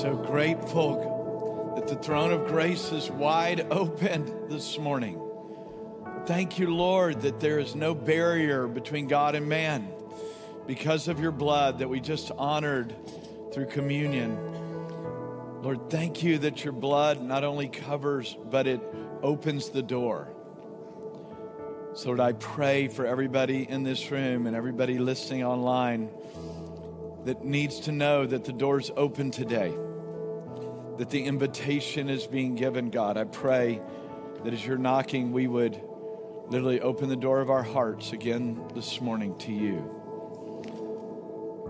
So grateful that the throne of grace is wide open this morning. Thank you, Lord, that there is no barrier between God and man because of your blood that we just honored through communion. Lord, thank you that your blood not only covers, but it opens the door. So, Lord, I pray for everybody in this room and everybody listening online that needs to know that the door's open today, that the invitation is being given, God. I pray that as you're knocking, we would literally open the door of our hearts again this morning to you.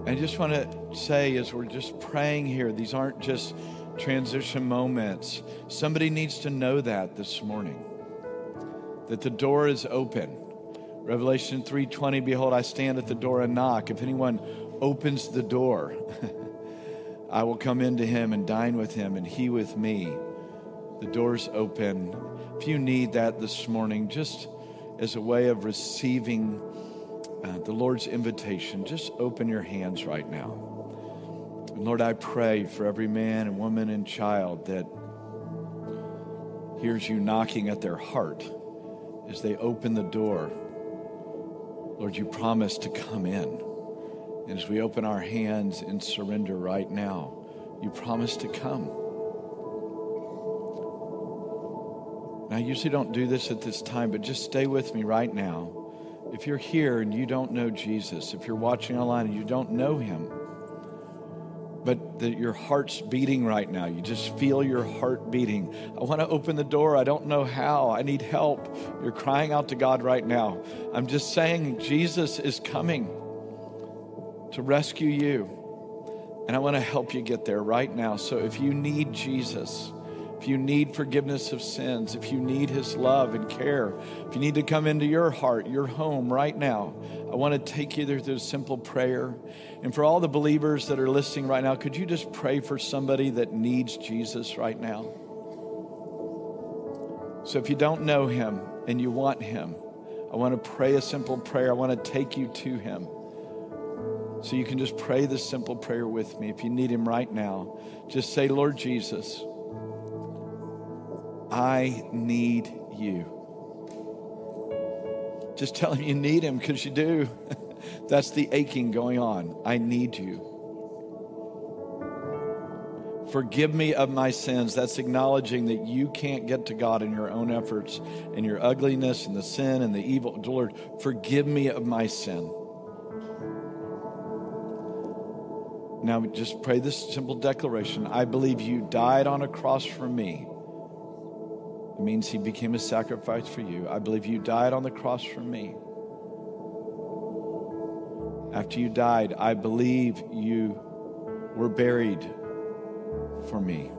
I just want to say, as we're just praying here, these aren't just transition moments. Somebody needs to know that this morning, that the door is open. Revelation 3:20 Behold I stand at the door and knock if anyone opens the door I will come into him and dine with him and he with me. The door's open. If you need that this morning just as a way of receiving uh, the Lord's invitation just open your hands right now. And Lord I pray for every man and woman and child that hears you knocking at their heart as they open the door. Lord, you promise to come in. And as we open our hands in surrender right now, you promise to come. Now, I usually don't do this at this time, but just stay with me right now. If you're here and you don't know Jesus, if you're watching online and you don't know him, but that your heart's beating right now. You just feel your heart beating. I want to open the door. I don't know how. I need help. You're crying out to God right now. I'm just saying, Jesus is coming to rescue you. And I want to help you get there right now. So if you need Jesus, if you need forgiveness of sins, if you need his love and care, if you need to come into your heart, your home right now, I want to take you through a simple prayer. And for all the believers that are listening right now, could you just pray for somebody that needs Jesus right now? So if you don't know him and you want him, I want to pray a simple prayer. I want to take you to him. So you can just pray this simple prayer with me. If you need him right now, just say, Lord Jesus, I need you. Just tell him you need him because you do. That's the aching going on. I need you. Forgive me of my sins. That's acknowledging that you can't get to God in your own efforts and your ugliness and the sin and the evil. Lord, forgive me of my sin. Now, just pray this simple declaration I believe you died on a cross for me. It means he became a sacrifice for you. I believe you died on the cross for me. After you died, I believe you were buried for me.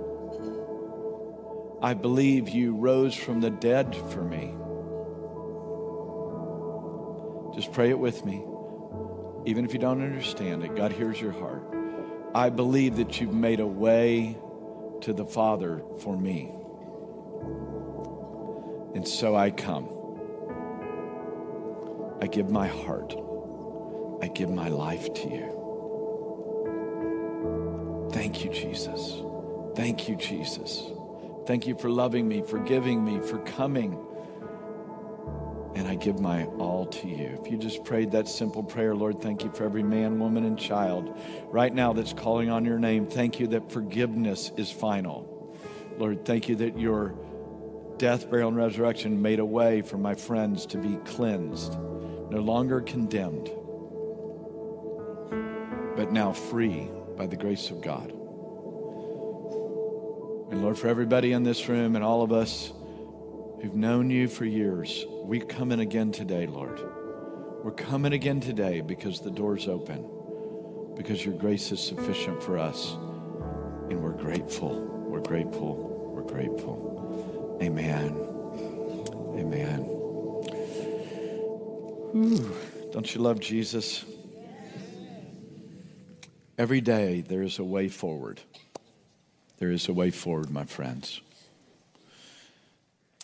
I believe you rose from the dead for me. Just pray it with me. Even if you don't understand it, God hears your heart. I believe that you've made a way to the Father for me. And so I come. I give my heart. I give my life to you. Thank you, Jesus. Thank you, Jesus. Thank you for loving me, forgiving me, for coming. And I give my all to you. If you just prayed that simple prayer, Lord, thank you for every man, woman, and child right now that's calling on your name. Thank you that forgiveness is final. Lord, thank you that your death, burial, and resurrection made a way for my friends to be cleansed, no longer condemned, but now free by the grace of God. And Lord, for everybody in this room and all of us who've known you for years, we come in again today, Lord. We're coming again today because the door's open, because your grace is sufficient for us. And we're grateful. We're grateful. We're grateful. Amen. Amen. Whew. Don't you love Jesus? Every day there is a way forward. There is a way forward, my friends.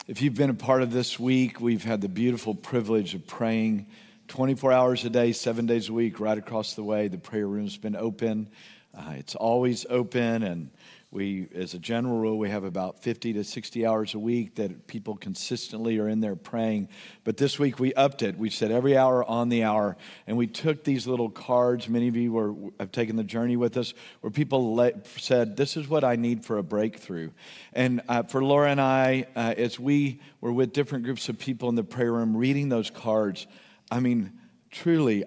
If you've been a part of this week, we've had the beautiful privilege of praying 24 hours a day, seven days a week, right across the way. The prayer room's been open. Uh, it's always open, and we, as a general rule, we have about 50 to 60 hours a week that people consistently are in there praying. But this week we upped it. We said every hour on the hour, and we took these little cards. Many of you were, have taken the journey with us, where people let, said, "This is what I need for a breakthrough." And uh, for Laura and I, uh, as we were with different groups of people in the prayer room, reading those cards, I mean, truly,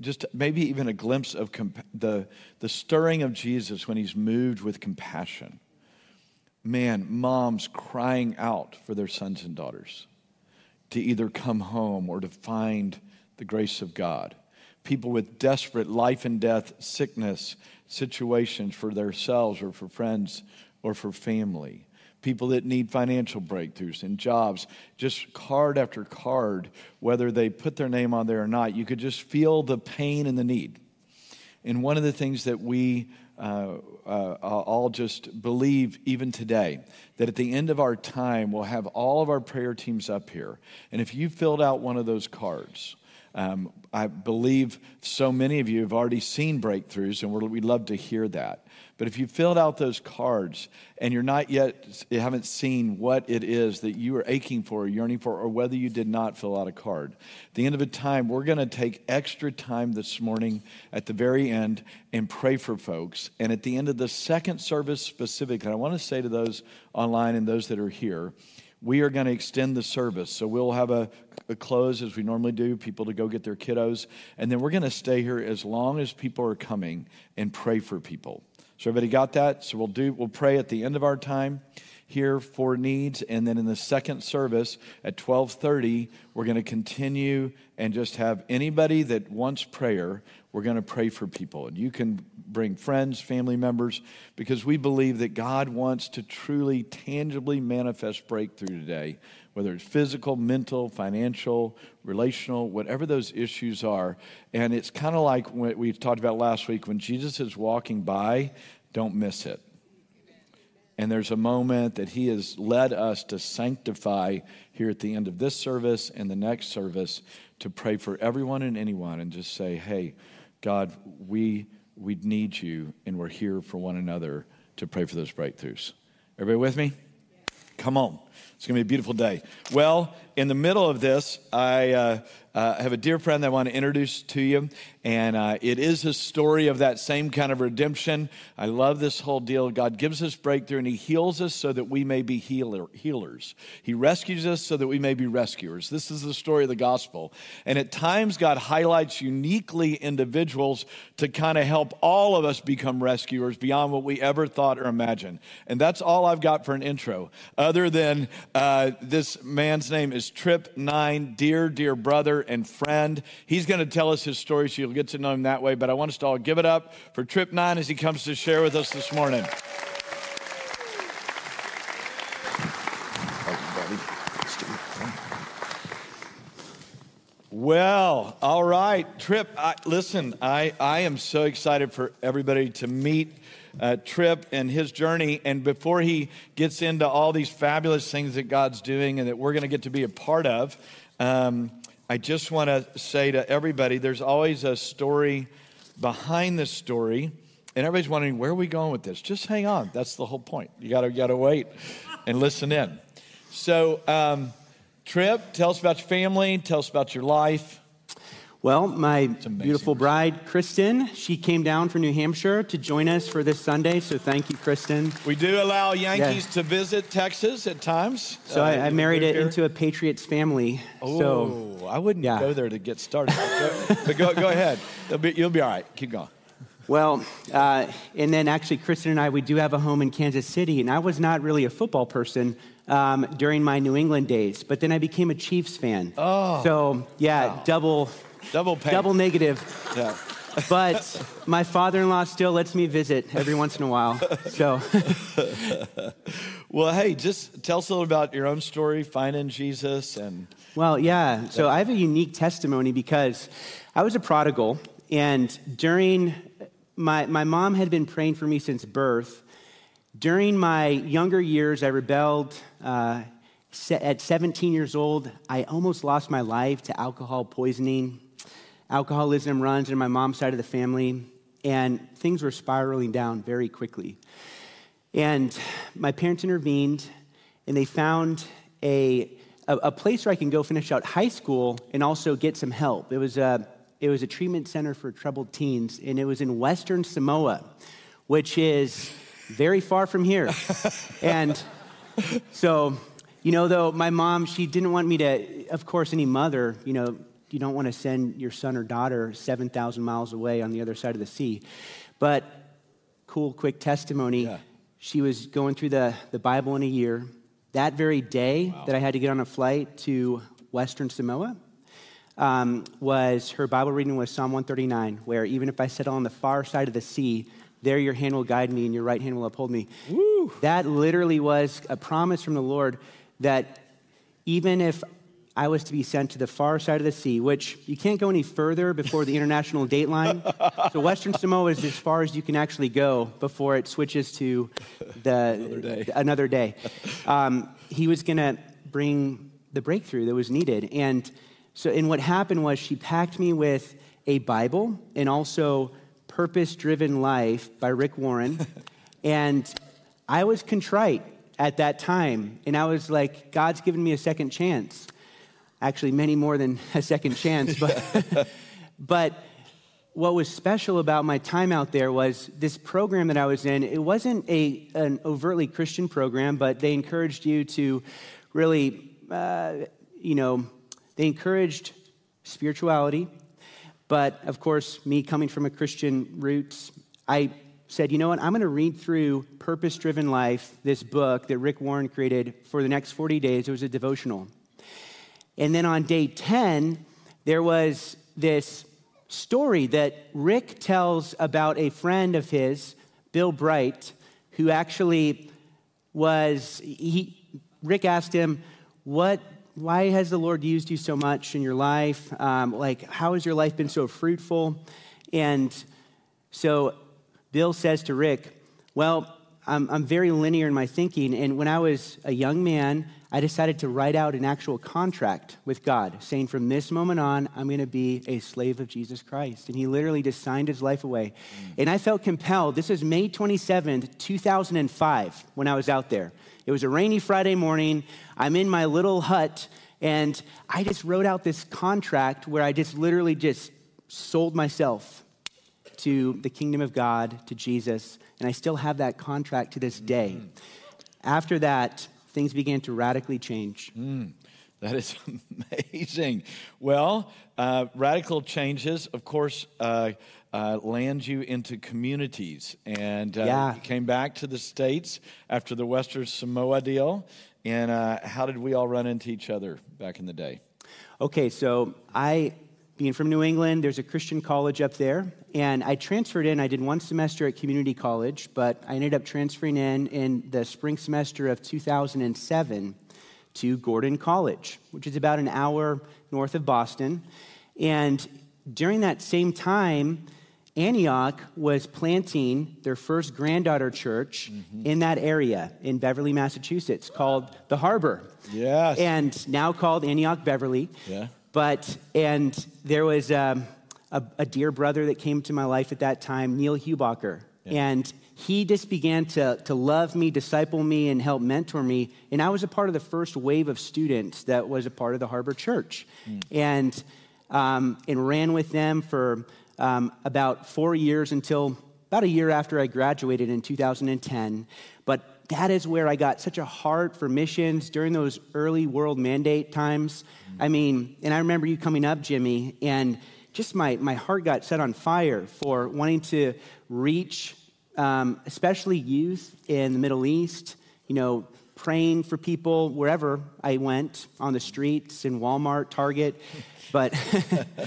just maybe even a glimpse of the, the stirring of Jesus when he's moved with compassion. Man, moms crying out for their sons and daughters to either come home or to find the grace of God. People with desperate life and death, sickness situations for themselves or for friends or for family people that need financial breakthroughs and jobs, just card after card, whether they put their name on there or not, you could just feel the pain and the need. And one of the things that we uh, uh, all just believe, even today, that at the end of our time, we'll have all of our prayer teams up here. And if you filled out one of those cards, um, I believe so many of you have already seen breakthroughs, and we'd love to hear that. But if you filled out those cards and you're not yet, you haven't seen what it is that you are aching for or yearning for, or whether you did not fill out a card, at the end of the time, we're going to take extra time this morning at the very end and pray for folks. And at the end of the second service specifically, I want to say to those online and those that are here, we are going to extend the service. So we'll have a, a, close as we normally do, people to go get their kiddos. And then we're going to stay here as long as people are coming and pray for people. So everybody got that? So we'll do we'll pray at the end of our time here for needs and then in the second service at 12:30 we're going to continue and just have anybody that wants prayer we're going to pray for people and you can bring friends family members because we believe that God wants to truly tangibly manifest breakthrough today whether it's physical, mental, financial, relational, whatever those issues are. And it's kind of like what we talked about last week when Jesus is walking by, don't miss it. And there's a moment that he has led us to sanctify here at the end of this service and the next service to pray for everyone and anyone and just say, hey, God, we, we need you and we're here for one another to pray for those breakthroughs. Everybody with me? Come on. It's going to be a beautiful day. Well, in the middle of this, I uh, uh, have a dear friend that I want to introduce to you, and uh, it is a story of that same kind of redemption. I love this whole deal. God gives us breakthrough, and He heals us so that we may be healer, healers. He rescues us so that we may be rescuers. This is the story of the gospel. And at times, God highlights uniquely individuals to kind of help all of us become rescuers beyond what we ever thought or imagined. And that's all I've got for an intro, other than uh, this man's name is Trip Nine, dear, dear brother and friend. He's going to tell us his story, so you'll get to know him that way. But I want us to all give it up for Trip Nine as he comes to share with us this morning. Well, all right, Trip. I, listen, I, I am so excited for everybody to meet uh, Trip and his journey. And before he gets into all these fabulous things that God's doing and that we're going to get to be a part of, um, I just want to say to everybody there's always a story behind the story. And everybody's wondering, where are we going with this? Just hang on. That's the whole point. You got to gotta wait and listen in. So, um, Trip, tell us about your family, tell us about your life. Well, my beautiful bride, Kristen, she came down from New Hampshire to join us for this Sunday. So thank you, Kristen. We do allow Yankees yeah. to visit Texas at times. So uh, I, I, married it into a Patriots family. Oh, so, I wouldn't yeah. go there to get started. but go, go ahead. Be, you'll be all right. Keep going. Well, uh, and then actually, Kristen and I, we do have a home in Kansas City, and I was not really a football person um, during my New England days, but then I became a Chiefs fan. Oh. So, yeah, wow. double Double. Double negative. Yeah. but my father-in-law still lets me visit every once in a while. So, well, hey, just tell us a little about your own story, finding Jesus, and. Well, yeah. So I have a unique testimony because I was a prodigal, and during my my mom had been praying for me since birth. During my younger years, I rebelled. Uh, at 17 years old, I almost lost my life to alcohol poisoning alcoholism runs in my mom's side of the family. and things were spiraling down very quickly. And my parents intervened, and they found a, a, a place where I can go finish out high school and also get some help. It was a, it was a treatment center for troubled teens, and it was in Western Samoa, which is very far from here. and so, you know, though, my mom, she didn't want me to, of course, any mother, you know, you don't want to send your son or daughter 7,000 miles away on the other side of the sea. But cool, quick testimony. Yeah. She was going through the, the Bible in a year. That very day wow. that I had to get on a flight to Western Samoa um, was her Bible reading was Psalm 139, where even if I settle on the far side of the sea, there your hand will guide me and your right hand will uphold me. Woo. That literally was a promise from the Lord that even if I was to be sent to the far side of the sea, which you can't go any further before the international date line. So Western Samoa is as far as you can actually go before it switches to the another day. Another day. Um, he was going to bring the breakthrough that was needed, and so and what happened was she packed me with a Bible and also Purpose Driven Life by Rick Warren, and I was contrite at that time, and I was like, God's given me a second chance actually many more than a second chance. But, but what was special about my time out there was this program that I was in. It wasn't a, an overtly Christian program, but they encouraged you to really, uh, you know, they encouraged spirituality. But of course, me coming from a Christian roots, I said, you know what, I'm going to read through Purpose Driven Life, this book that Rick Warren created for the next 40 days. It was a devotional. And then on day 10, there was this story that Rick tells about a friend of his, Bill Bright, who actually was, he, Rick asked him, What, why has the Lord used you so much in your life? Um, like, how has your life been so fruitful? And so Bill says to Rick, Well, I'm, I'm very linear in my thinking. And when I was a young man, I decided to write out an actual contract with God, saying from this moment on, I'm going to be a slave of Jesus Christ. And he literally just signed his life away. Mm. And I felt compelled. This was May 27th, 2005, when I was out there. It was a rainy Friday morning. I'm in my little hut, and I just wrote out this contract where I just literally just sold myself to the kingdom of God, to Jesus. And I still have that contract to this day. Mm. After that, things began to radically change. Mm, that is amazing. Well, uh, radical changes, of course, uh, uh, land you into communities. And uh, yeah. you came back to the States after the Western Samoa deal. And uh, how did we all run into each other back in the day? Okay, so I being from New England, there's a Christian college up there. And I transferred in. I did one semester at community college, but I ended up transferring in in the spring semester of 2007 to Gordon College, which is about an hour north of Boston. And during that same time, Antioch was planting their first granddaughter church mm-hmm. in that area in Beverly, Massachusetts, called the Harbor. Yes. And now called Antioch Beverly. Yeah. But, and there was um, a, a, dear brother that came to my life at that time, Neil Hubacher. Yeah. And he just began to, to love me, disciple me, and help mentor me. And I was a part of the first wave of students that was a part of the Harbor Church. Mm. And, um, and ran with them for um, about four years until about a year after I graduated in 2010. But that is where I got such a heart for missions during those early world mandate times. I mean, and I remember you coming up, Jimmy, and just my, my heart got set on fire for wanting to reach, um, especially youth in the Middle East, you know, praying for people wherever I went on the streets, in Walmart, Target. But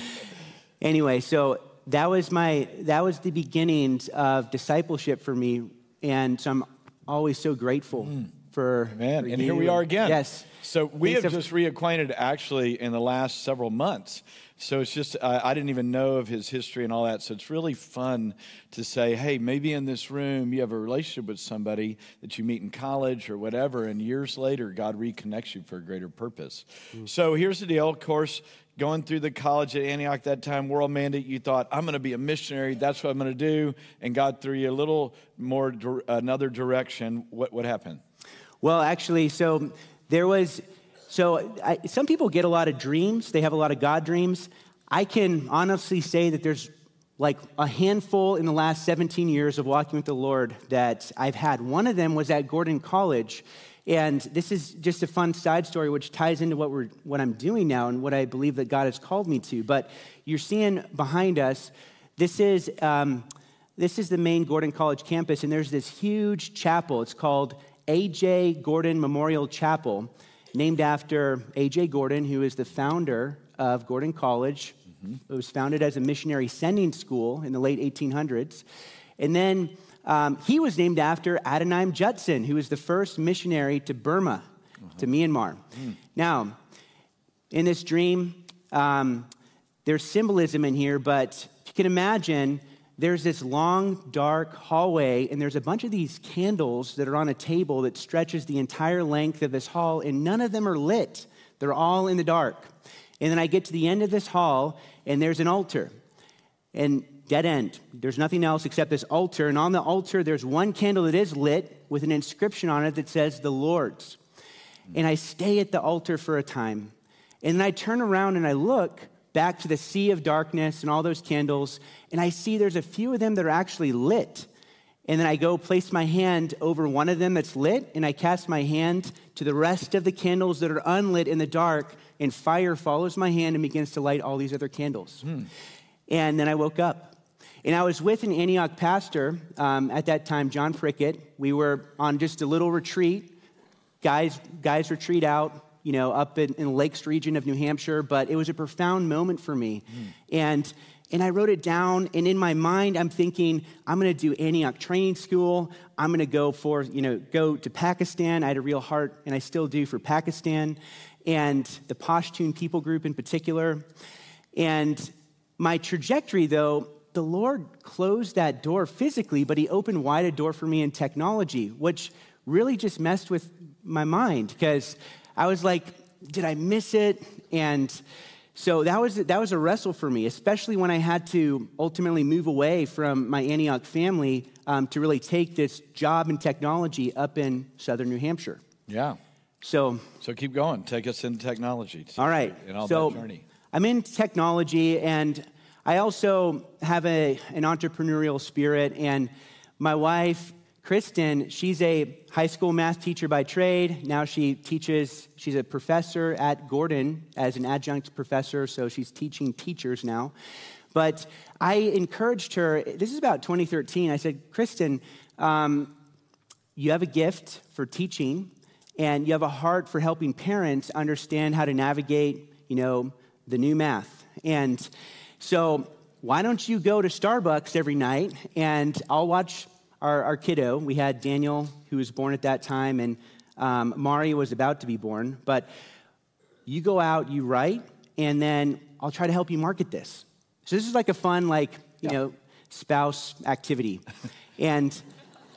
anyway, so that was my that was the beginnings of discipleship for me and so i'm always so grateful mm. for man. And here we are again. Yes. So we have just reacquainted actually in the last several months. So it's just, uh, I didn't even know of his history and all that. So it's really fun to say, hey, maybe in this room you have a relationship with somebody that you meet in college or whatever, and years later, God reconnects you for a greater purpose. Mm. So here's the deal. Of course, going through the college at Antioch that time, World Mandate, you thought, I'm going to be a missionary. That's what I'm going to do. And God threw you a little more another direction. What, what happened? Well, actually, so there was, so I, some people get a lot of dreams. They have a lot of God dreams. I can honestly say that there's like a handful in the last 17 years of walking with the Lord that I've had. One of them was at Gordon College. And this is just a fun side story which ties into what, we're, what I'm doing now and what I believe that God has called me to. But you're seeing behind us, this is, um, this is the main Gordon College campus, and there's this huge chapel. It's called A.J. Gordon Memorial Chapel, named after A.J. Gordon, who is the founder of Gordon College. Mm-hmm. It was founded as a missionary sending school in the late 1800s. And then um, he was named after Adoniram Judson, who was the first missionary to Burma, uh-huh. to Myanmar. Mm. Now, in this dream, um, there's symbolism in here, but you can imagine there's this long, dark hallway, and there's a bunch of these candles that are on a table that stretches the entire length of this hall, and none of them are lit. They're all in the dark. And then I get to the end of this hall, and there's an altar. And dead end. There's nothing else except this altar. And on the altar, there's one candle that is lit with an inscription on it that says, The Lord's. And I stay at the altar for a time. And then I turn around and I look back to the sea of darkness and all those candles, and I see there's a few of them that are actually lit. And then I go place my hand over one of them that's lit, and I cast my hand to the rest of the candles that are unlit in the dark, and fire follows my hand and begins to light all these other candles. Hmm. And then I woke up. And I was with an Antioch pastor um, at that time, John Prickett. We were on just a little retreat, guys, guys retreat out, you know, up in, in the Lakes region of New Hampshire. But it was a profound moment for me. Mm. And and I wrote it down, and in my mind, I'm thinking, I'm gonna do Antioch Training School. I'm gonna go for, you know, go to Pakistan. I had a real heart, and I still do for Pakistan, and the Pashtun people group in particular. And my trajectory, though, the Lord closed that door physically, but He opened wide a door for me in technology, which really just messed with my mind because I was like, did I miss it? And so that was, that was a wrestle for me, especially when I had to ultimately move away from my Antioch family um, to really take this job in technology up in southern New Hampshire. Yeah. So, so keep going. Take us into technology. All right. In all so that journey. I'm in technology, and I also have a, an entrepreneurial spirit, and my wife, Kristen, she's a high school math teacher by trade. Now she teaches, she's a professor at Gordon as an adjunct professor, so she's teaching teachers now. But I encouraged her, this is about 2013. I said, Kristen, um, you have a gift for teaching, and you have a heart for helping parents understand how to navigate, you know, the new math. And so why don't you go to Starbucks every night and I'll watch our, our kiddo. We had Daniel, who was born at that time, and um, Mari was about to be born. But you go out, you write, and then I'll try to help you market this. So this is like a fun, like, you know, spouse activity. and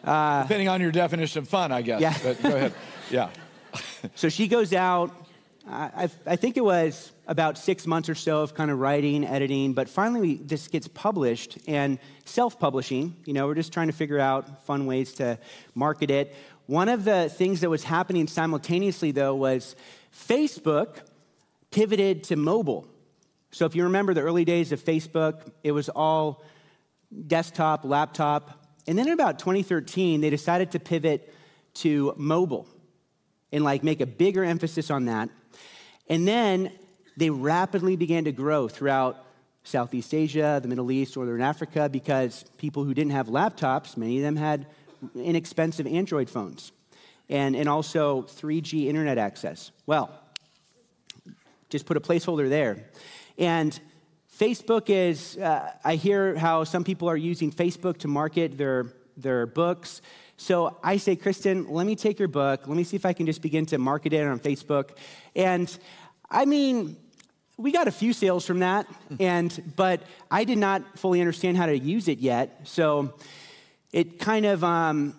uh, depending on your definition of fun, I guess. Yeah. But go ahead. Yeah. so she goes out. I, I think it was about six months or so of kind of writing, editing, but finally this gets published and self publishing. You know, we're just trying to figure out fun ways to market it. One of the things that was happening simultaneously, though, was Facebook pivoted to mobile. So if you remember the early days of Facebook, it was all desktop, laptop. And then in about 2013, they decided to pivot to mobile and like make a bigger emphasis on that. And then they rapidly began to grow throughout Southeast Asia, the Middle East, Northern Africa, because people who didn't have laptops, many of them had inexpensive Android phones and, and also 3G internet access. Well, just put a placeholder there. And Facebook is, uh, I hear how some people are using Facebook to market their, their books. So I say, Kristen, let me take your book. Let me see if I can just begin to market it on Facebook. And I mean, we got a few sales from that, and but I did not fully understand how to use it yet. So it kind of um,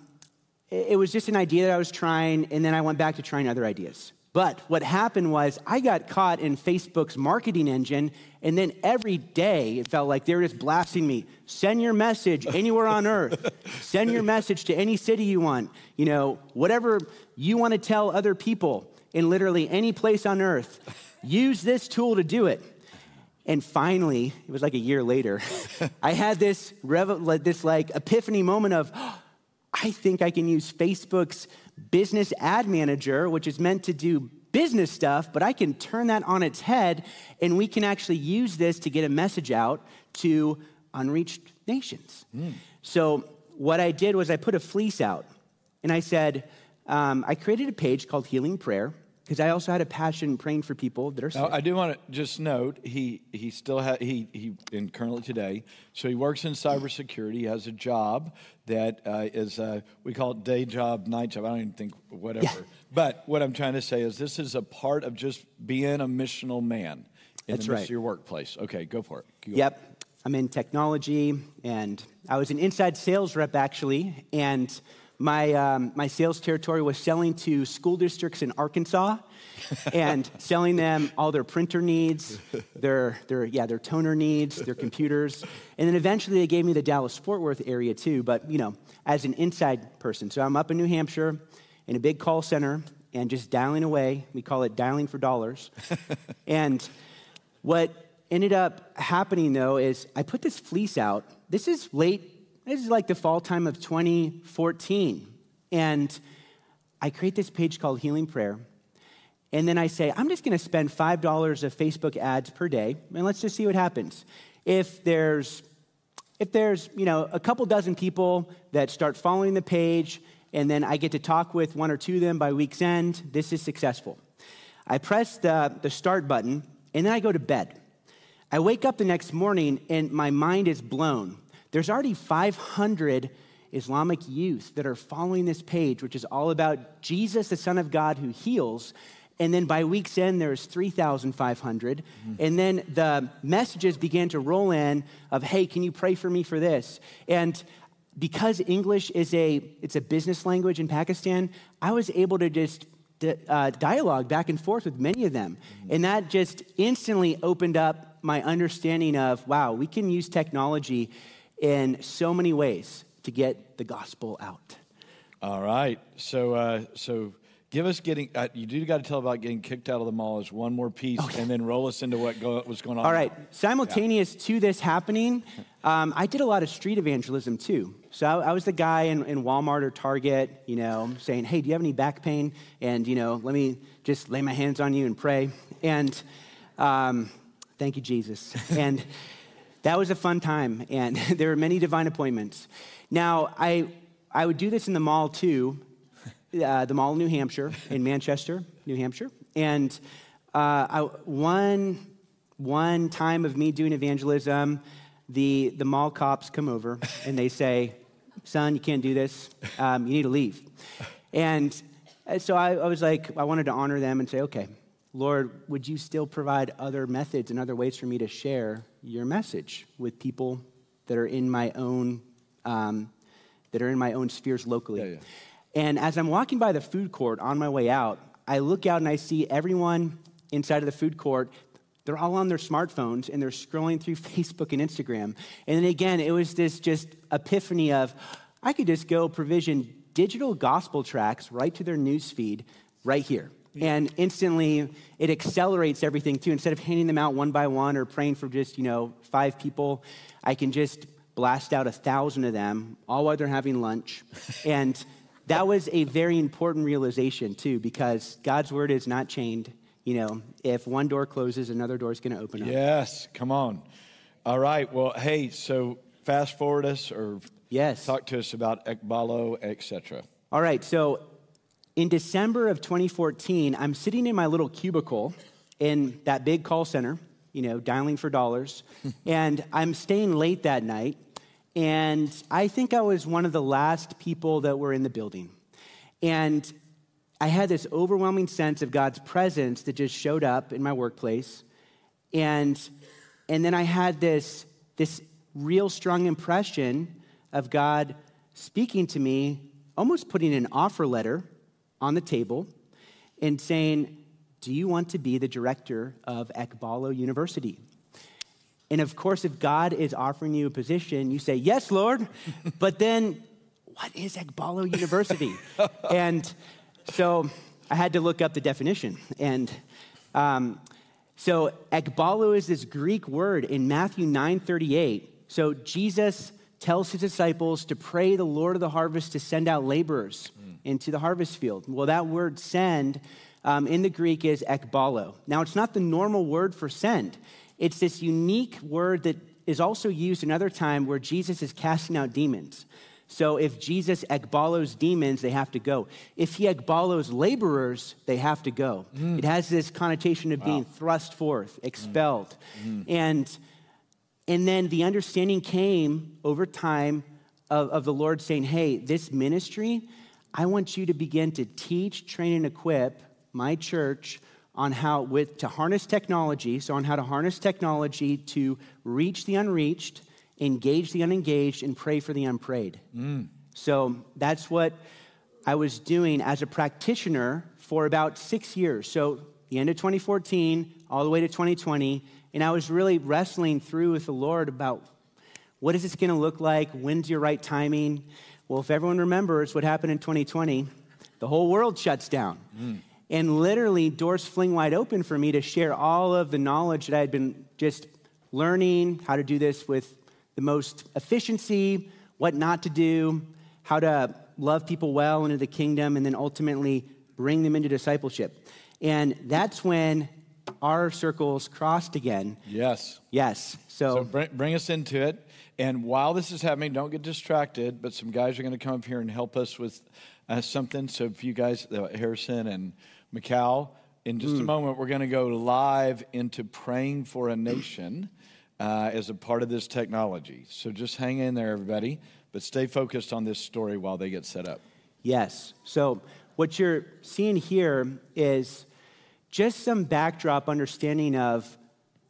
it was just an idea that I was trying, and then I went back to trying other ideas. But what happened was I got caught in Facebook's marketing engine, and then every day it felt like they were just blasting me. Send your message anywhere on earth. Send your message to any city you want. You know, whatever you want to tell other people in literally any place on earth. Use this tool to do it. And finally, it was like a year later, I had this, this like epiphany moment of, oh, I think I can use Facebook's business ad manager, which is meant to do business stuff, but I can turn that on its head and we can actually use this to get a message out to unreached nations. Mm. So, what I did was I put a fleece out and I said, um, I created a page called Healing Prayer because I also had a passion praying for people that are sick. Now, I do want to just note he he still has he he in currently today. So he works in cybersecurity. He has a job that uh, is uh, we call it day job, night job. I don't even think whatever. Yeah. But what I'm trying to say is this is a part of just being a missional man in That's the right. of your workplace. Okay, go for it. Go yep. I'm in technology, and I was an inside sales rep actually, and my, um, my sales territory was selling to school districts in Arkansas and selling them all their printer needs, their, their, yeah, their toner needs, their computers. And then eventually they gave me the Dallas Fort Worth area too, but you know, as an inside person. So I'm up in New Hampshire in a big call center and just dialing away. We call it dialing for dollars. and what ended up happening though is I put this fleece out. This is late this is like the fall time of 2014. And I create this page called Healing Prayer. And then I say, I'm just going to spend $5 of Facebook ads per day, and let's just see what happens. If there's if there's, you know, a couple dozen people that start following the page and then I get to talk with one or two of them by week's end, this is successful. I press the, the start button and then I go to bed. I wake up the next morning and my mind is blown there's already 500 Islamic youth that are following this page, which is all about Jesus, the Son of God, who heals. And then by week's end, there's 3,500. Mm-hmm. And then the messages began to roll in of, hey, can you pray for me for this? And because English is a, it's a business language in Pakistan, I was able to just uh, dialogue back and forth with many of them. Mm-hmm. And that just instantly opened up my understanding of, wow, we can use technology in so many ways to get the gospel out. All right. So, uh, so give us getting. Uh, you do got to tell about getting kicked out of the mall as one more piece, okay. and then roll us into what go, was going on. All right. Simultaneous yeah. to this happening, um, I did a lot of street evangelism too. So I, I was the guy in, in, Walmart or Target, you know, saying, "Hey, do you have any back pain?" And you know, let me just lay my hands on you and pray. And um, thank you, Jesus. And that was a fun time, and there were many divine appointments. Now, I, I would do this in the mall too, uh, the mall in New Hampshire, in Manchester, New Hampshire. And uh, I, one, one time of me doing evangelism, the, the mall cops come over and they say, Son, you can't do this. Um, you need to leave. And uh, so I, I was like, I wanted to honor them and say, okay, Lord, would you still provide other methods and other ways for me to share your message with people that are in my own um, that are in my own spheres locally? Yeah, yeah. And as I'm walking by the food court on my way out, I look out and I see everyone inside of the food court. They're all on their smartphones and they're scrolling through Facebook and Instagram. And then again, it was this just epiphany of I could just go provision digital gospel tracks right to their news feed right here. And instantly, it accelerates everything too. Instead of handing them out one by one or praying for just, you know, five people, I can just blast out a thousand of them all while they're having lunch. and that was a very important realization too, because God's word is not chained. You know, if one door closes, another door is going to open up. Yes, come on. All right. Well, hey, so fast forward us or yes. talk to us about Ekbalo, etc. All right. So in December of 2014, I'm sitting in my little cubicle in that big call center, you know, dialing for dollars, and I'm staying late that night. And I think I was one of the last people that were in the building. And I had this overwhelming sense of God's presence that just showed up in my workplace. And, and then I had this, this real strong impression of God speaking to me, almost putting an offer letter on the table and saying, Do you want to be the director of Ekbalo University? And of course, if God is offering you a position, you say, Yes, Lord. but then, what is Ekbalo University? and so I had to look up the definition. And um, so Ekbalo is this Greek word in Matthew 9 38. So Jesus tells his disciples to pray the Lord of the harvest to send out laborers. Into the harvest field. Well, that word send um, in the Greek is ekbalo. Now, it's not the normal word for send, it's this unique word that is also used another time where Jesus is casting out demons. So if Jesus ekbalos demons, they have to go. If he ekbalos laborers, they have to go. Mm. It has this connotation of wow. being thrust forth, expelled. Mm. And and then the understanding came over time of, of the Lord saying, hey, this ministry, I want you to begin to teach, train, and equip my church on how with to harness technology so on how to harness technology to reach the unreached engage the unengaged and pray for the unprayed mm. so that's what i was doing as a practitioner for about six years so the end of 2014 all the way to 2020 and I was really wrestling through with the Lord about what is this going to look like? When's your right timing? Well, if everyone remembers what happened in 2020, the whole world shuts down. Mm. And literally, doors fling wide open for me to share all of the knowledge that I had been just learning how to do this with the most efficiency, what not to do, how to love people well into the kingdom, and then ultimately bring them into discipleship. And that's when our circles crossed again. Yes. Yes. So, so bring, bring, us into it. And while this is happening, don't get distracted, but some guys are going to come up here and help us with uh, something. So if you guys, uh, Harrison and Macau, in just mm. a moment, we're going to go live into praying for a nation uh, as a part of this technology. So just hang in there, everybody, but stay focused on this story while they get set up. Yes. So what you're seeing here is just some backdrop understanding of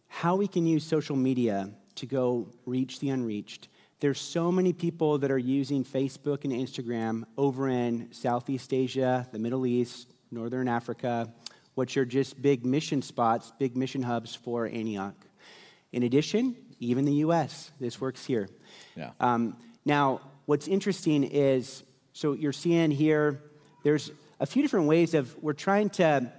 how we can use social media to go reach the unreached. There's so many people that are using Facebook and Instagram over in Southeast Asia, the Middle East, Northern Africa, which are just big mission spots, big mission hubs for Antioch. In addition, even the US, this works here. Yeah. Um, now, what's interesting is so you're seeing here, there's a few different ways of we're trying to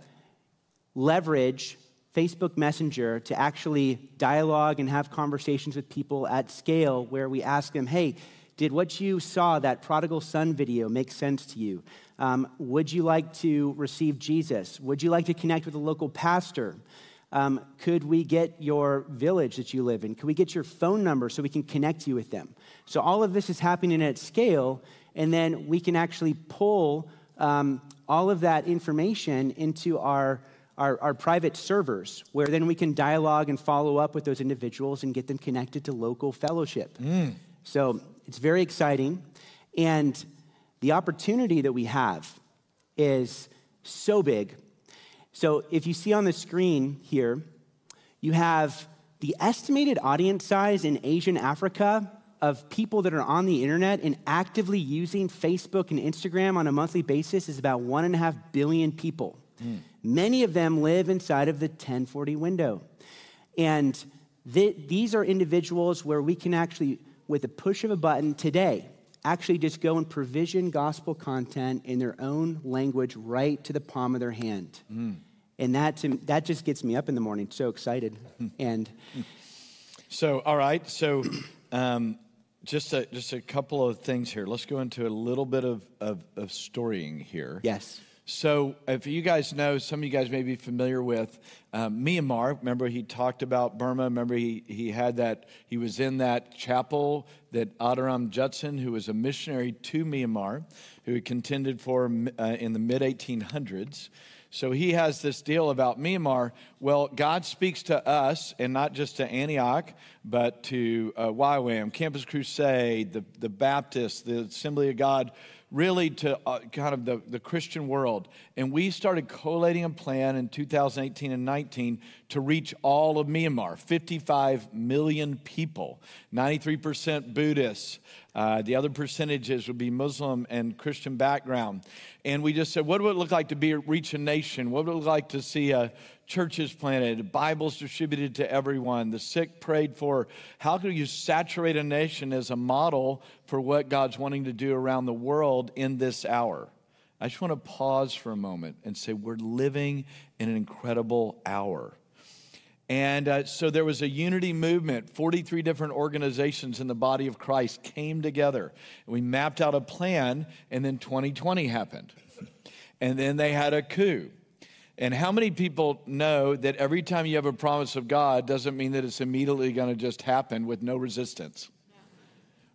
leverage Facebook Messenger to actually dialogue and have conversations with people at scale where we ask them, hey, did what you saw, that prodigal son video, make sense to you? Um, would you like to receive Jesus? Would you like to connect with a local pastor? Um, could we get your village that you live in? Could we get your phone number so we can connect you with them? So, all of this is happening at scale, and then we can actually pull um, all of that information into our our, our private servers, where then we can dialogue and follow up with those individuals and get them connected to local fellowship. Mm. So it's very exciting. And the opportunity that we have is so big. So if you see on the screen here, you have the estimated audience size in Asian Africa of people that are on the internet and actively using Facebook and Instagram on a monthly basis is about one and a half billion people. Mm. Many of them live inside of the 1040 window. And th- these are individuals where we can actually, with a push of a button today, actually just go and provision gospel content in their own language right to the palm of their hand. Mm. And that, to, that just gets me up in the morning, so excited. and so, all right, so um, just, a, just a couple of things here. Let's go into a little bit of, of, of storying here. Yes. So, if you guys know, some of you guys may be familiar with um, Myanmar. Remember, he talked about Burma. Remember, he, he had that, he was in that chapel that Adoniram Judson, who was a missionary to Myanmar, who contended for uh, in the mid 1800s. So he has this deal about Myanmar. Well, God speaks to us, and not just to Antioch, but to uh, YWAM, Campus Crusade, the, the Baptists, the Assembly of God really to uh, kind of the, the Christian world. And we started collating a plan in 2018 and 19 to reach all of Myanmar 55 million people, 93% Buddhists. Uh, the other percentages would be Muslim and Christian background. And we just said, what would it look like to be reach a nation? What would it look like to see a churches planted, Bibles distributed to everyone, the sick prayed for. How can you saturate a nation as a model for what God's wanting to do around the world in this hour? I just want to pause for a moment and say we're living in an incredible hour. And uh, so there was a unity movement. 43 different organizations in the body of Christ came together. We mapped out a plan, and then 2020 happened. And then they had a coup. And how many people know that every time you have a promise of God doesn't mean that it's immediately going to just happen with no resistance?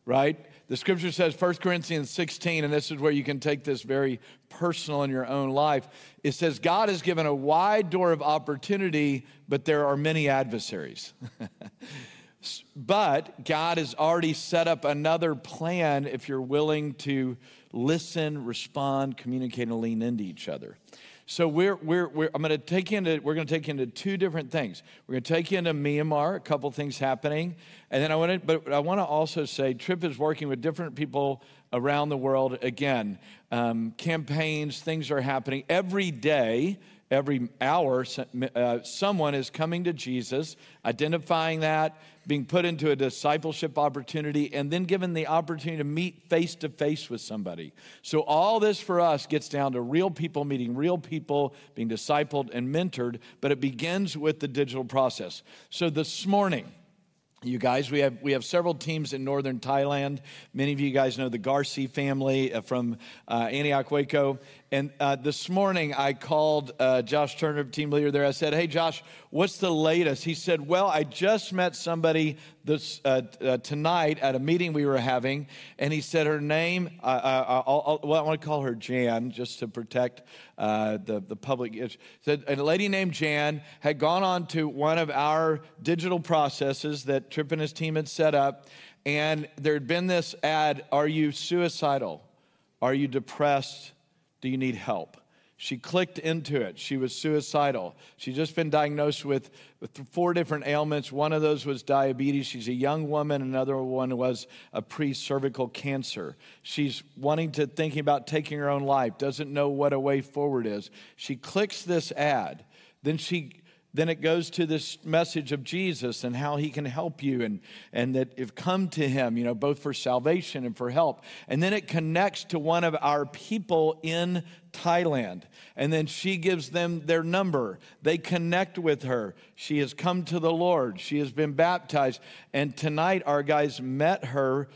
Right? The scripture says, 1 Corinthians 16, and this is where you can take this very personal in your own life. It says, God has given a wide door of opportunity, but there are many adversaries. but God has already set up another plan if you're willing to listen, respond, communicate, and lean into each other. So we're, we're, we're I'm going to take you into, we're going to take you into two different things. We're going to take you into Myanmar, a couple things happening. And then I want to, but I want to also say Trip is working with different people around the world. Again, um, campaigns, things are happening every day every hour, uh, someone is coming to Jesus, identifying that, being put into a discipleship opportunity, and then given the opportunity to meet face to face with somebody. So, all this for us gets down to real people meeting real people, being discipled and mentored, but it begins with the digital process. So, this morning, you guys. We have, we have several teams in northern Thailand. Many of you guys know the Garci family uh, from uh, Antioch Waco. And uh, this morning I called uh, Josh Turner, team leader there. I said, Hey, Josh, what's the latest? He said, Well, I just met somebody this, uh, uh, tonight at a meeting we were having. And he said her name, I'll, I'll, well, I want to call her Jan just to protect the, the public. He said, A lady named Jan had gone on to one of our digital processes that Trip and his team had set up. And there had been this ad Are you suicidal? Are you depressed? Do you need help? She clicked into it. She was suicidal. She'd just been diagnosed with, with four different ailments. One of those was diabetes. She's a young woman. Another one was a pre cervical cancer. She's wanting to, thinking about taking her own life, doesn't know what a way forward is. She clicks this ad. Then she then it goes to this message of Jesus and how he can help you and, and that if come to him, you know, both for salvation and for help. And then it connects to one of our people in Thailand. And then she gives them their number. They connect with her. She has come to the Lord. She has been baptized. And tonight, our guys met her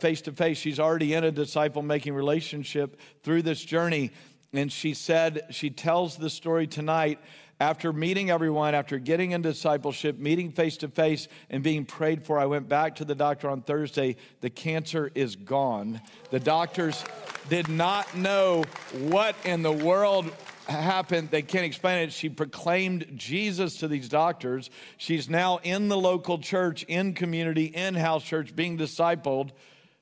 face to face. She's already in a disciple making relationship through this journey. And she said, she tells the story tonight after meeting everyone, after getting in discipleship, meeting face to face, and being prayed for, I went back to the doctor on Thursday. The cancer is gone. The doctors did not know what in the world happened. They can't explain it. She proclaimed Jesus to these doctors. She's now in the local church, in community, in house church, being discipled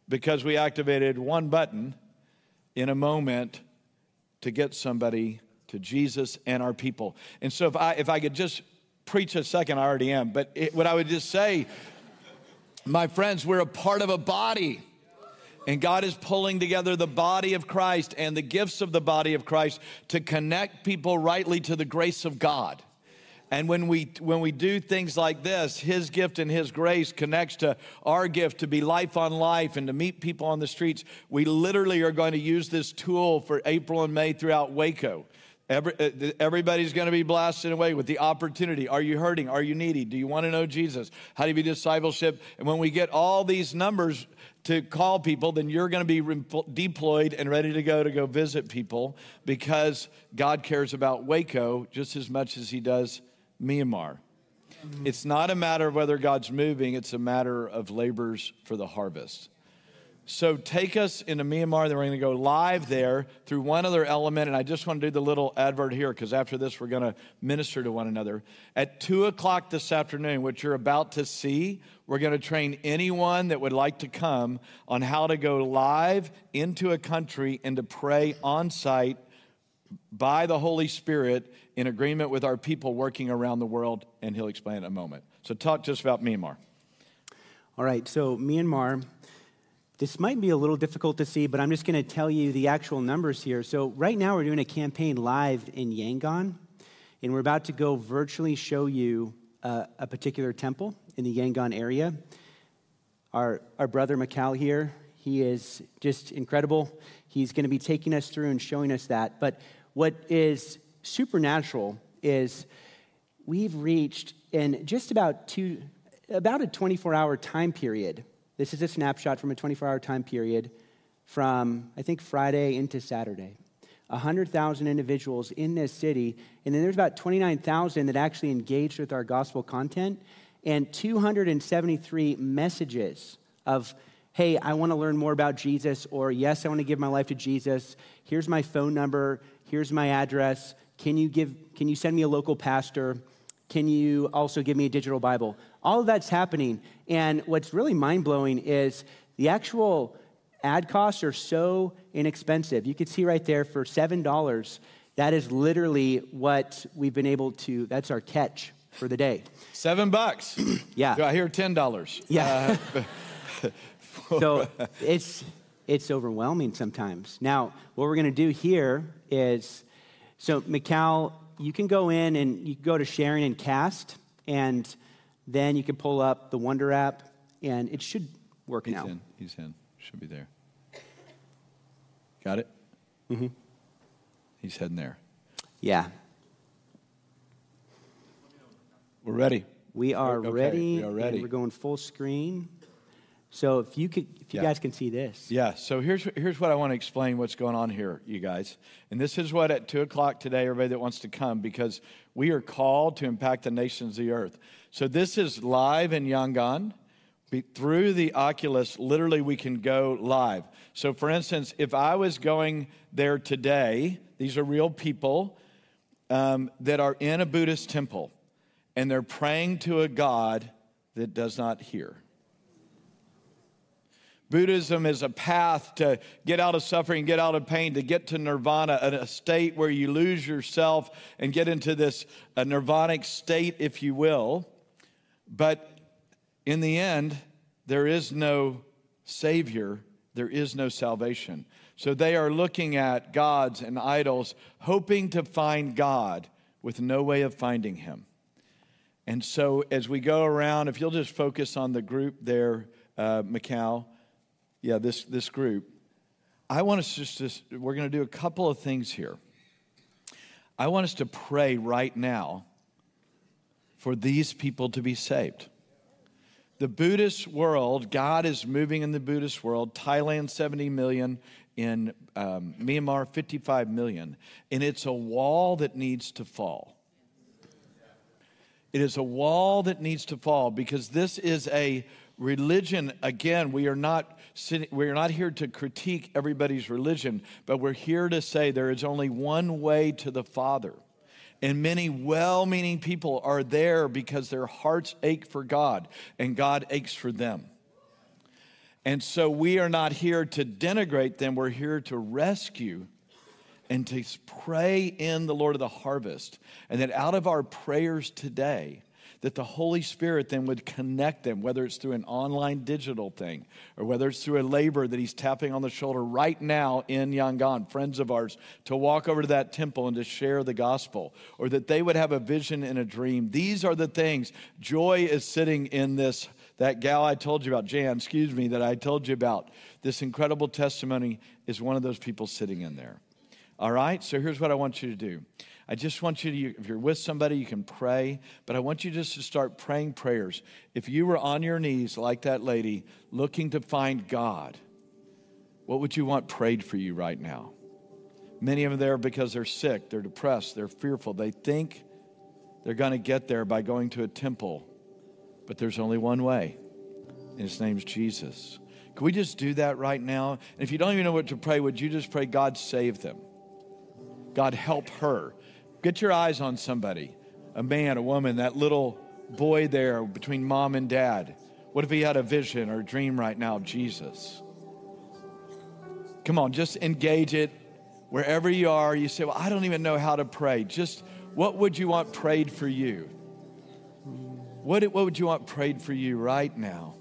because we activated one button in a moment to get somebody to Jesus and our people. And so if I if I could just preach a second, I already am, but it, what I would just say, my friends, we're a part of a body. And God is pulling together the body of Christ and the gifts of the body of Christ to connect people rightly to the grace of God. And when we when we do things like this, his gift and his grace connects to our gift to be life on life and to meet people on the streets. We literally are going to use this tool for April and May throughout Waco. Every, uh, everybody's going to be blasted away with the opportunity. Are you hurting? Are you needy? Do you want to know Jesus? How do you be discipleship? And when we get all these numbers to call people, then you're going to be deployed and ready to go to go visit people because God cares about Waco just as much as He does Myanmar. It's not a matter of whether God's moving, it's a matter of labors for the harvest. So take us into Myanmar. Then we're going to go live there through one other element. And I just want to do the little advert here because after this, we're going to minister to one another. At 2 o'clock this afternoon, what you're about to see, we're going to train anyone that would like to come on how to go live into a country and to pray on site by the Holy Spirit in agreement with our people working around the world. And he'll explain in a moment. So, talk just about Myanmar. All right, so Myanmar this might be a little difficult to see, but I'm just going to tell you the actual numbers here. So, right now, we're doing a campaign live in Yangon, and we're about to go virtually show you uh, a particular temple in the Yangon area. Our, our brother Mikal here, he is just incredible. He's going to be taking us through and showing us that. But what is supernatural is we've reached in just about two, about a 24 hour time period this is a snapshot from a 24 hour time period from, I think, Friday into Saturday. 100,000 individuals in this city, and then there's about 29,000 that actually engaged with our gospel content, and 273 messages of, hey, I want to learn more about Jesus, or yes, I want to give my life to Jesus. Here's my phone number. Here's my address. Can you, give, can you send me a local pastor? Can you also give me a digital Bible? All of that's happening. And what's really mind blowing is the actual ad costs are so inexpensive. You can see right there for $7, that is literally what we've been able to, that's our catch for the day. Seven bucks. yeah. Do I hear $10? Yeah. Uh, so it's, it's overwhelming sometimes. Now, what we're going to do here is so, Mikal, you can go in and you go to sharing and cast, and then you can pull up the Wander app, and it should work He's now. in. He's in. Should be there. Got it? Mm-hmm. He's heading there. Yeah. We're ready. We are Okay, ready. we are ready. We're going full screen. So if you could, if you Yeah. guys can see this. Yeah, so here's, here's what I want to explain what's going on here, you guys. And this is what at 2 o'clock today, everybody that wants to come, because we are called to impact the nations of the earth. So this is live in Yangon. Be, through the Oculus, literally, we can go live. So, for instance, if I was going there today, these are real people um, that are in a Buddhist temple, and they're praying to a God that does not hear. Buddhism is a path to get out of suffering, get out of pain, to get to nirvana, a state where you lose yourself and get into this nirvanic state, if you will. But in the end, there is no Savior, there is no salvation. So they are looking at gods and idols, hoping to find God with no way of finding Him. And so as we go around, if you'll just focus on the group there, uh, Mikal, yeah, this, this group, I want us just to, we're going to do a couple of things here. I want us to pray right now for these people to be saved. The Buddhist world, God is moving in the Buddhist world. Thailand, 70 million. In um, Myanmar, 55 million. And it's a wall that needs to fall. It is a wall that needs to fall because this is a religion. Again, we are not we are not here to critique everybody's religion, but we're here to say there is only one way to the Father. And many well meaning people are there because their hearts ache for God and God aches for them. And so we are not here to denigrate them, we're here to rescue and to pray in the Lord of the harvest. And that out of our prayers today, that the Holy Spirit then would connect them, whether it's through an online digital thing or whether it's through a labor that He's tapping on the shoulder right now in Yangon, friends of ours, to walk over to that temple and to share the gospel, or that they would have a vision and a dream. These are the things. Joy is sitting in this. That gal I told you about, Jan, excuse me, that I told you about, this incredible testimony is one of those people sitting in there. All right, so here's what I want you to do. I just want you to, if you're with somebody, you can pray, but I want you just to start praying prayers. If you were on your knees like that lady, looking to find God, what would you want prayed for you right now? Many of them there because they're sick, they're depressed, they're fearful. They think they're going to get there by going to a temple, but there's only one way, and his name's Jesus. Can we just do that right now? And if you don't even know what to pray, would you just pray, God, save them? God, help her. Get your eyes on somebody a man, a woman, that little boy there between mom and dad. What if he had a vision or a dream right now Jesus? Come on, just engage it wherever you are. You say, Well, I don't even know how to pray. Just what would you want prayed for you? What, what would you want prayed for you right now?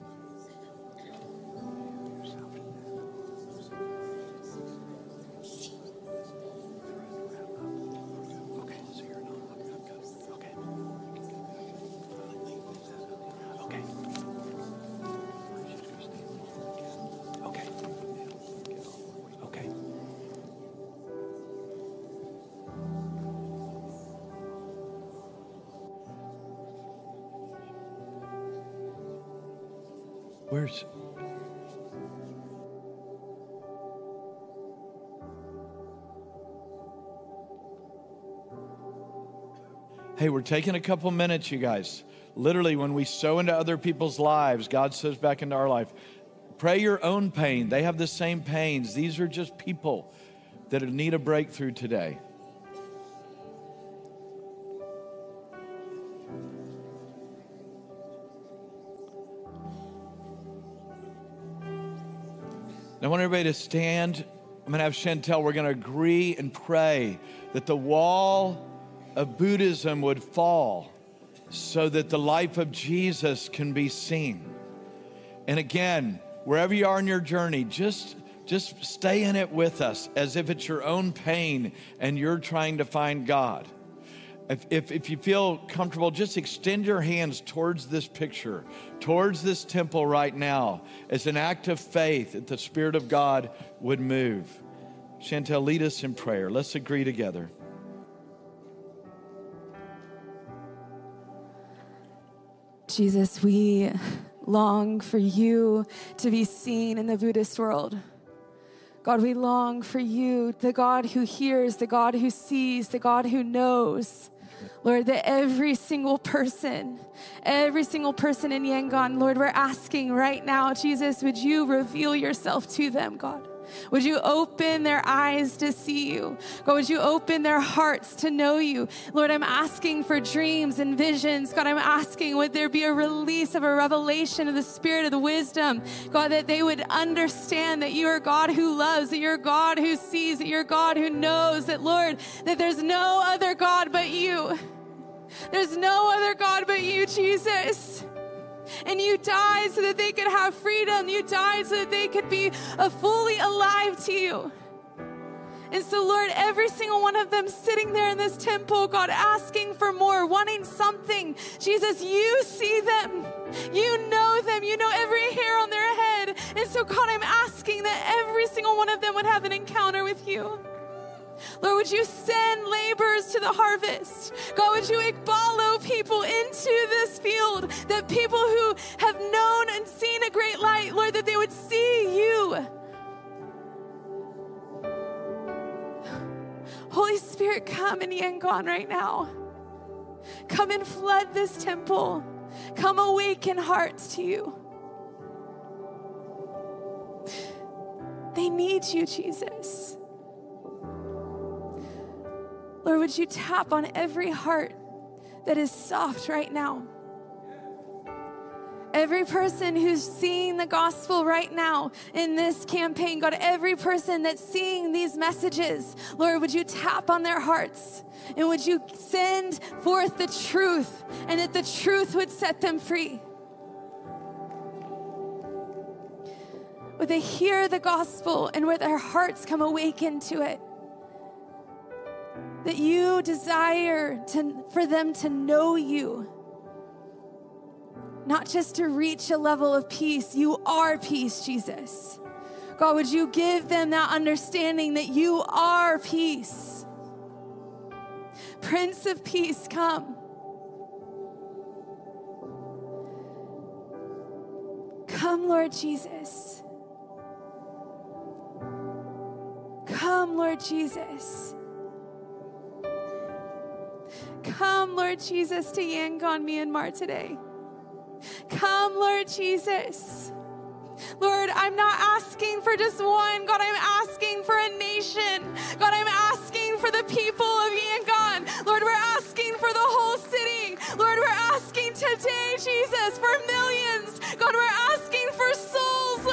Hey, we're taking a couple minutes, you guys. Literally, when we sow into other people's lives, God sows back into our life. Pray your own pain. They have the same pains. These are just people that need a breakthrough today. I want everybody to stand. I'm going to have Chantel. We're going to agree and pray that the wall of Buddhism would fall so that the life of Jesus can be seen. And again, wherever you are in your journey, just just stay in it with us as if it's your own pain and you're trying to find God. If, if, if, you feel comfortable, just extend your hands towards this picture, towards this temple right now, as an act of faith that the Spirit of God would move. Chantel, lead us in prayer. Let's agree together. Jesus, we long for you to be seen in the Buddhist world. God, we long for you, the God who hears, the God who sees, the God who knows. Lord, that every single person, every single person in Yangon, Lord, we're asking right now, Jesus, would you reveal yourself to them, God? Would you open their eyes to see you? God, would you open their hearts to know you? Lord, I'm asking for dreams and visions. God, I'm asking, would there be a release of a revelation of the spirit of the wisdom? God, that they would understand that you are God who loves, that you're God who sees, that you're God who knows, that, Lord, that there's no other God but you. There's no other God but you, Jesus. And you died so that they could have freedom. You died so that they could be uh, fully alive to you. And so, Lord, every single one of them sitting there in this temple, God, asking for more, wanting something. Jesus, you see them. You know them. You know every hair on their head. And so, God, I'm asking that every single one of them would have an encounter with you. Lord, would you send laborers to the harvest? God, would you follow people into this field? That people who have known and seen a great light, Lord, that they would see you. Holy Spirit, come in Yangon right now. Come and flood this temple. Come awaken hearts to you. They need you, Jesus. Lord, would you tap on every heart that is soft right now? Every person who's seeing the gospel right now in this campaign, God, every person that's seeing these messages, Lord, would you tap on their hearts and would you send forth the truth and that the truth would set them free? Would they hear the gospel and would their hearts come awakened to it? That you desire to, for them to know you, not just to reach a level of peace. You are peace, Jesus. God, would you give them that understanding that you are peace? Prince of Peace, come. Come, Lord Jesus. Come, Lord Jesus. Come, Lord Jesus, to Yangon, Myanmar today. Come, Lord Jesus. Lord, I'm not asking for just one. God, I'm asking for a nation. God, I'm asking for the people of Yangon. Lord, we're asking for the whole city. Lord, we're asking today, Jesus, for millions. God, we're asking for souls.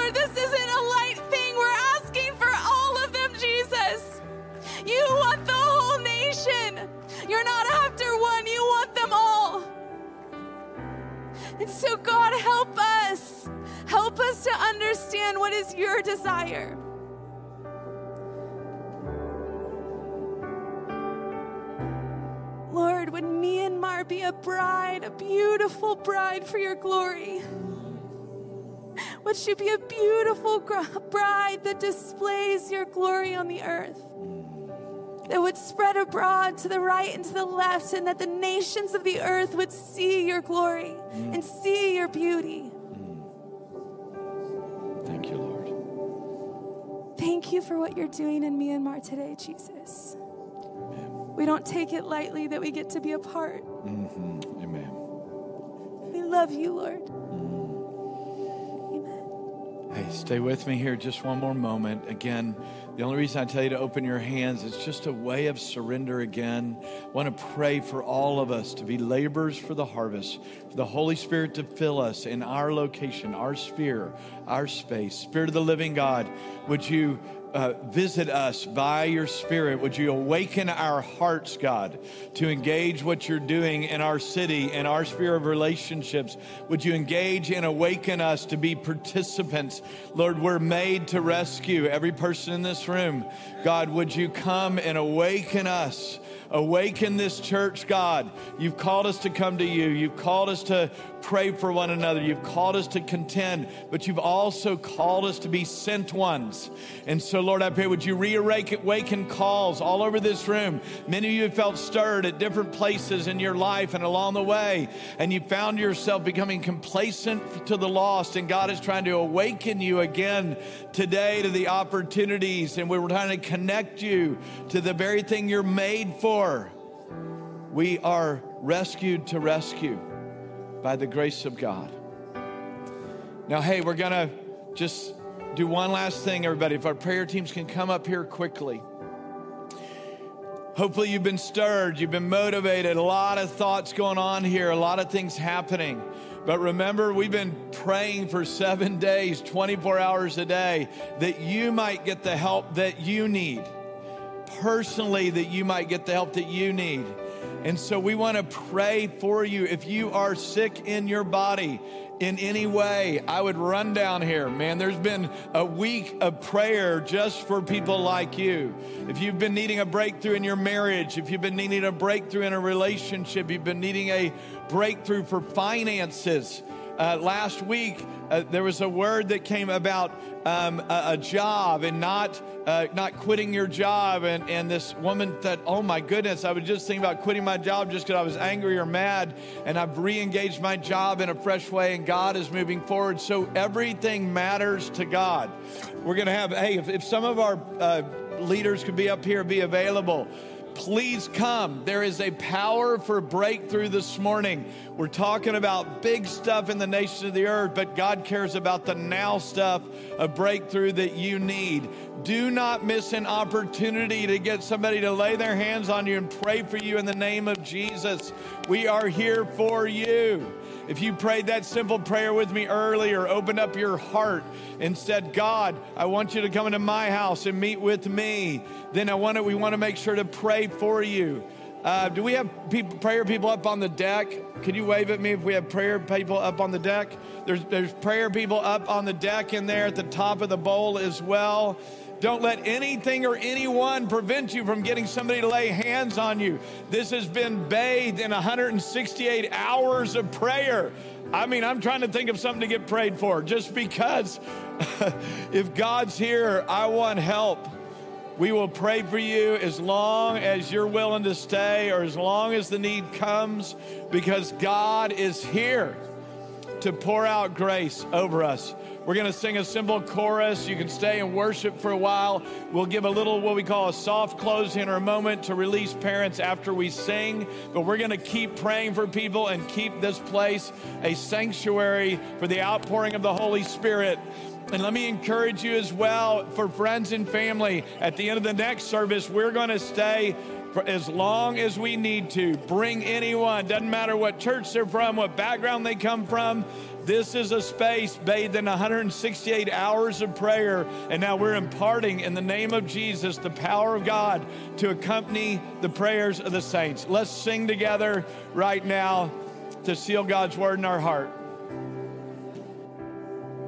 You're not after one, you want them all. And so, God, help us. Help us to understand what is your desire. Lord, would Myanmar be a bride, a beautiful bride for your glory? Would she be a beautiful bride that displays your glory on the earth? That would spread abroad to the right and to the left, and that the nations of the earth would see your glory mm. and see your beauty. Mm. Thank you, Lord. Thank you for what you're doing in Myanmar today, Jesus. Amen. We don't take it lightly that we get to be a part. Mm-hmm. Amen. We love you, Lord. Mm. Amen. Hey, stay with me here just one more moment. Again, the only reason I tell you to open your hands is just a way of surrender again. I want to pray for all of us to be laborers for the harvest, for the Holy Spirit to fill us in our location, our sphere, our space. Spirit of the living God, would you uh, visit us by your Spirit. Would you awaken our hearts, God, to engage what you're doing in our city, in our sphere of relationships? Would you engage and awaken us to be participants? Lord, we're made to rescue every person in this room. God, would you come and awaken us? Awaken this church, God. You've called us to come to you. You've called us to pray for one another. You've called us to contend, but you've also called us to be sent ones. And so, Lord, I pray, would you reawaken calls all over this room? Many of you have felt stirred at different places in your life and along the way, and you found yourself becoming complacent to the lost, and God is trying to awaken you again today to the opportunities, and we're trying to connect you to the very thing you're made for. We are rescued to rescue by the grace of God. Now, hey, we're going to just do one last thing, everybody. If our prayer teams can come up here quickly. Hopefully, you've been stirred, you've been motivated, a lot of thoughts going on here, a lot of things happening. But remember, we've been praying for seven days, 24 hours a day, that you might get the help that you need. Personally, that you might get the help that you need. And so we want to pray for you. If you are sick in your body in any way, I would run down here. Man, there's been a week of prayer just for people like you. If you've been needing a breakthrough in your marriage, if you've been needing a breakthrough in a relationship, you've been needing a breakthrough for finances. Uh, last week, uh, there was a word that came about um, a, a, job and not uh, not quitting your job. And, and this woman thought, oh my goodness, I was just thinking about quitting my job just because I was angry or mad. And I've re engaged my job in a fresh way, and God is moving forward. So everything matters to God. We're going to have, hey, if, if some of our uh, leaders could be up here, be available please come. There is a power for breakthrough this morning. We're talking about big stuff in the nation of the earth, but God cares about the now stuff of breakthrough that you need. Do not miss an opportunity to get somebody to lay their hands on you and pray for you in the name of Jesus. We are here for you. If you prayed that simple prayer with me earlier, opened up your heart and said, God, I want you to come into my house and meet with me, then I want to, we want to make sure to pray for you. Uh, do we have people, prayer people up on the deck? Could you wave at me if we have prayer people up on the deck? There's, there's prayer people up on the deck in there at the top of the bowl as well. Don't let anything or anyone prevent you from getting somebody to lay hands on you. This has been bathed in 168 hours of prayer. I mean, I'm trying to think of something to get prayed for just because if God's here, I want help. We will pray for you as long as you're willing to stay or as long as the need comes because God is here to pour out grace over us. We're going to sing a simple chorus. You can stay and worship for a while. We'll give a little what we call a soft close in a moment to release parents after we sing. But we're going to keep praying for people and keep this place a sanctuary for the outpouring of the Holy Spirit. And let me encourage you as well for friends and family. At the end of the next service, we're going to stay for as long as we need to. Bring anyone, doesn't matter what church they're from, what background they come from. This is a space bathed in 168 hours of prayer. And now we're imparting in the name of Jesus the power of God to accompany the prayers of the saints. Let's sing together right now to seal God's word in our heart.